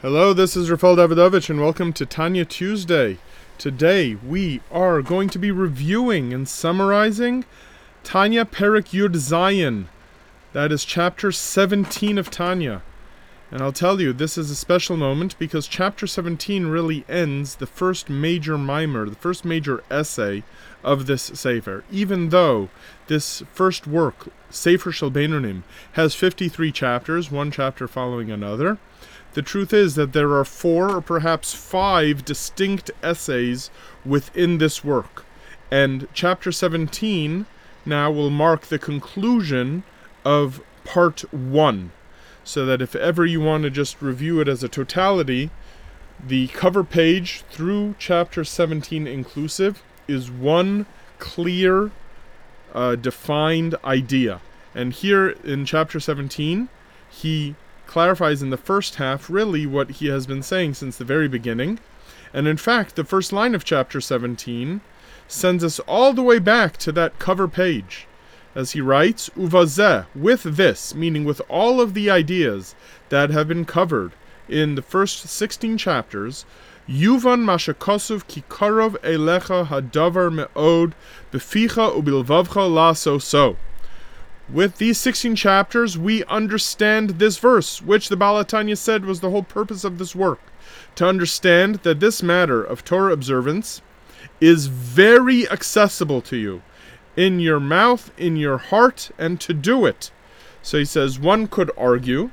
Hello, this is Rafael Davidovich, and welcome to Tanya Tuesday. Today we are going to be reviewing and summarizing Tanya Perek Yud Zayin. That is chapter 17 of Tanya. And I'll tell you, this is a special moment because chapter 17 really ends the first major maamar, the first major essay of this Sefer. Even though this first work, Sefer Shel Beinonim, has 53 chapters, one chapter following another, the truth is that there are four or perhaps five distinct essays within this work. And chapter 17 now will mark the conclusion of part 1. So that if ever you want to just review it as a totality, the cover page through chapter 17 inclusive is one clear, uh, defined idea. And here in chapter 17, he clarifies in the first half really what he has been saying since the very beginning. And in fact, the first line of chapter 17 sends us all the way back to that cover page. As he writes, Uvazeh, with this, meaning with all of the ideas that have been covered in the first 16 chapters, Yuvan Mashakosov Kikarov Elecha Hadavar Me'od Beficha Ubilvavcha Laso So. With these 16 chapters, we understand this verse, which the Baal Tanya said was the whole purpose of this work. To understand that this matter of Torah observance is very accessible to you in your mouth, in your heart, and to do it. So he says one could argue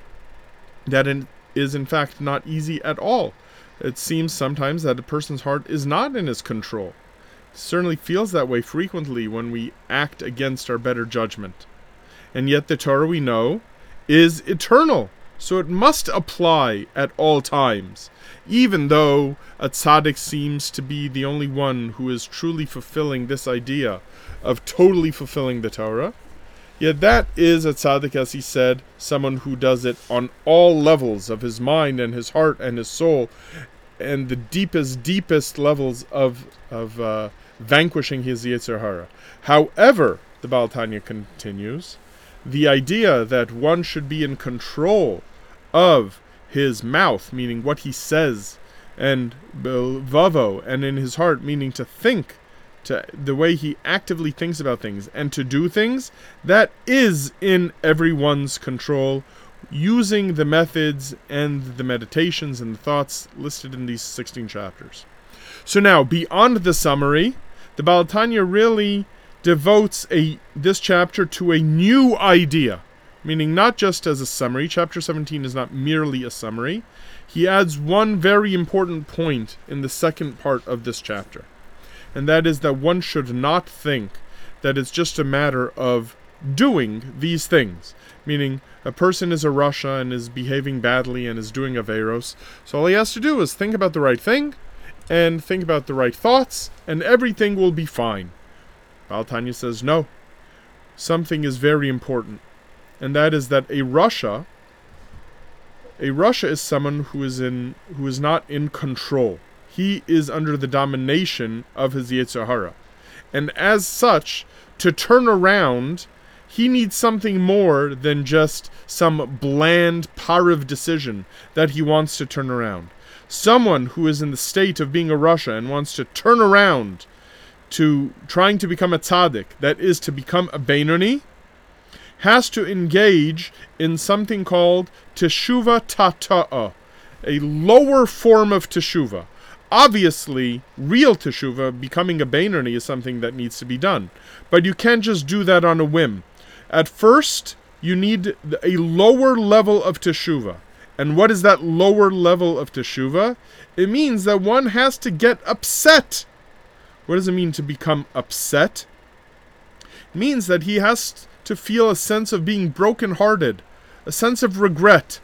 that it is in fact not easy at all. It seems sometimes that a person's heart is not in his control. It certainly feels that way frequently when we act against our better judgment and yet the Torah we know is eternal. So it must apply at all times, even though a tzaddik seems to be the only one who is truly fulfilling this idea of totally fulfilling the Torah. Yet that is a tzaddik, as he said, someone who does it on all levels of his mind and his heart and his soul, and the deepest, deepest levels of of uh, vanquishing his Yetzer Hara. However, the Baal Tanya continues, the idea that one should be in control of his mouth, meaning what he says, and vavo, and in his heart, meaning to think, to the way he actively thinks about things, and to do things, that is in everyone's control, using the methods and the meditations and the thoughts listed in these 16 chapters. So now, beyond the summary, the Baal Tanya really devotes a this chapter to a new idea, meaning not just as a summary. Chapter 17 is not merely a summary. He adds one very important point in the second part of this chapter, and that is that one should not think that it's just a matter of doing these things, meaning a person is a rasha and is behaving badly and is doing averos, so all he has to do is think about the right thing and think about the right thoughts, and everything will be fine. Baal Tanya says no. Something is very important, and that is that a rasha, a rasha is someone who is in who is not in control. He is under the domination of his Yetzer Hara. And as such, to turn around, he needs something more than just some bland pariv decision that he wants to turn around. Someone who is in the state of being a rasha and wants to turn around to trying to become a tzaddik, that is to become a Beinoni, has to engage in something called teshuva tata'a, a lower form of teshuva. Obviously, real teshuva, becoming a Beinoni, is something that needs to be done. But you can't just do that on a whim. At first, you need a lower level of teshuva. And what is that lower level of teshuva? It means that one has to get upset what does it mean to become upset? It means that he has to feel a sense of being brokenhearted, a sense of regret.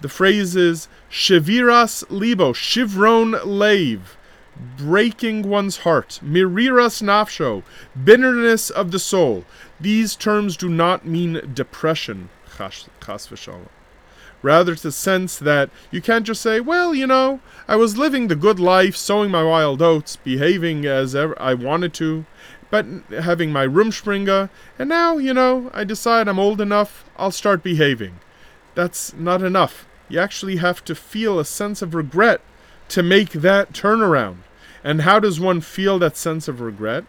The phrase is shiviras libo, shivron leiv, breaking one's heart, miriras nafsho, bitterness of the soul. These terms do not mean depression, chas v'shalom rather to sense that you can't just say, well, you know, I was living the good life, sowing my wild oats, behaving as ever I wanted to, but having my rumspringa, and now, you know, I decide I'm old enough, I'll start behaving. That's not enough. you actually have to feel a sense of regret to make that turnaround. And how does one feel that sense of regret?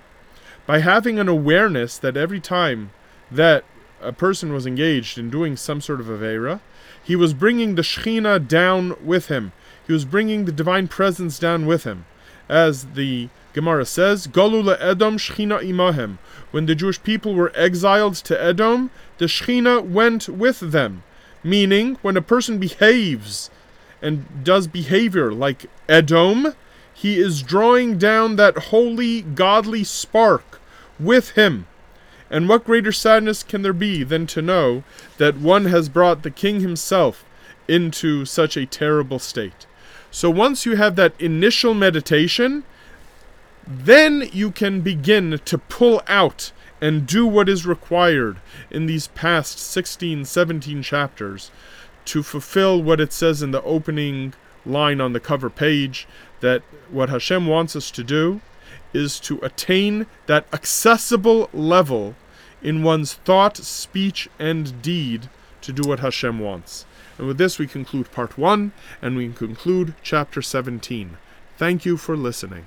By having an awareness that every time that a person was engaged in doing some sort of Avera, he was bringing the Shekhinah down with him. He was bringing the divine presence down with him. As the Gemara says, Galula Edom Shechina imahem. When the Jewish people were exiled to Edom, the Shechina went with them. Meaning, when a person behaves and does behavior like Edom, he is drawing down that holy, godly spark with him. And what greater sadness can there be than to know that one has brought the king himself into such a terrible state? So once you have that initial meditation, then you can begin to pull out and do what is required in these past 16, 17 chapters to fulfill what it says in the opening line on the cover page that what Hashem wants us to do is to attain that accessible level in one's thought, speech, and deed to do what Hashem wants. And with this, we conclude part one and we conclude chapter 17. Thank you for listening.